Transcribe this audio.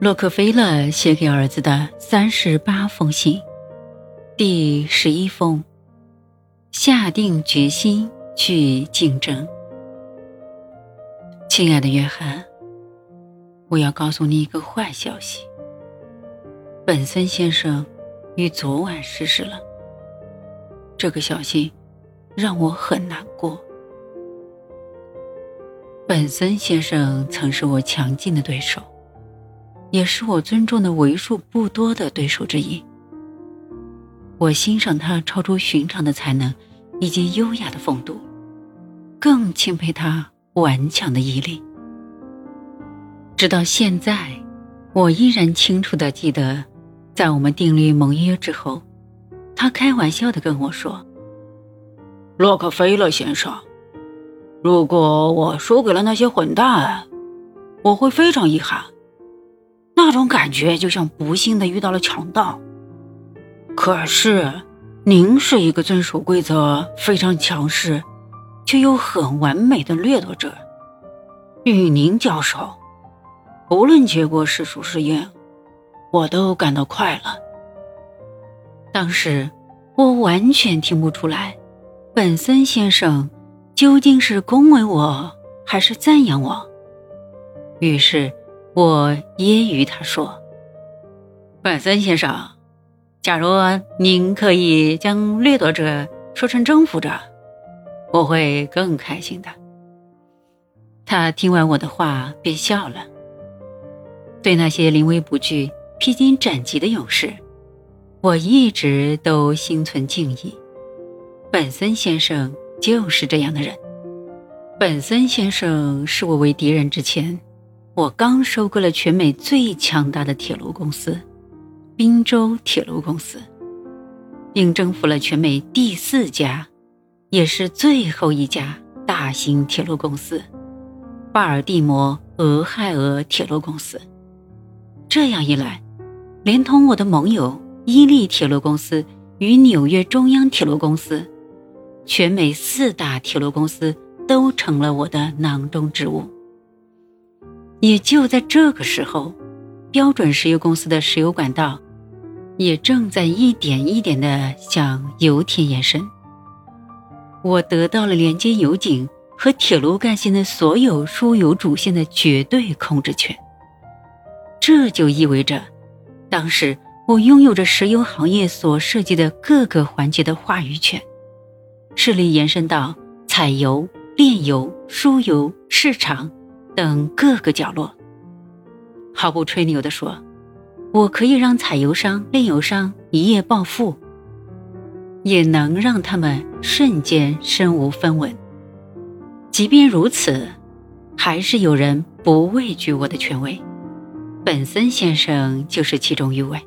洛克菲勒写给儿子的三十八封信，第十一封：下定决心去竞争。亲爱的约翰，我要告诉你一个坏消息。本森先生于昨晚逝世了。这个消息让我很难过。本森先生曾是我强劲的对手。也是我尊重的为数不多的对手之一。我欣赏他超出寻常的才能以及优雅的风度，更钦佩他顽强的毅力。直到现在，我依然清楚的记得，在我们订立盟约之后，他开玩笑的跟我说：“洛克菲勒先生，如果我输给了那些混蛋，我会非常遗憾。”那种感觉就像不幸的遇到了强盗。可是，您是一个遵守规则、非常强势，却又很完美的掠夺者。与您交手，无论结果是输是赢，我都感到快乐。当时，我完全听不出来，本森先生究竟是恭维我还是赞扬我。于是。我揶揄他说：“本森先生，假如您可以将掠夺者说成征服者，我会更开心的。”他听完我的话便笑了。对那些临危不惧、披荆斩棘的勇士，我一直都心存敬意。本森先生就是这样的人。本森先生视我为敌人之前。我刚收购了全美最强大的铁路公司——宾州铁路公司，并征服了全美第四家，也是最后一家大型铁路公司——巴尔的摩俄亥俄铁路公司。这样一来，连同我的盟友伊利铁路公司与纽约中央铁路公司，全美四大铁路公司都成了我的囊中之物。也就在这个时候，标准石油公司的石油管道也正在一点一点的向油田延伸。我得到了连接油井和铁路干线的所有输油主线的绝对控制权。这就意味着，当时我拥有着石油行业所涉及的各个环节的话语权，势力延伸到采油、炼油、输油、市场。等各个角落，毫不吹牛地说，我可以让采油商、炼油商一夜暴富，也能让他们瞬间身无分文。即便如此，还是有人不畏惧我的权威。本森先生就是其中一位。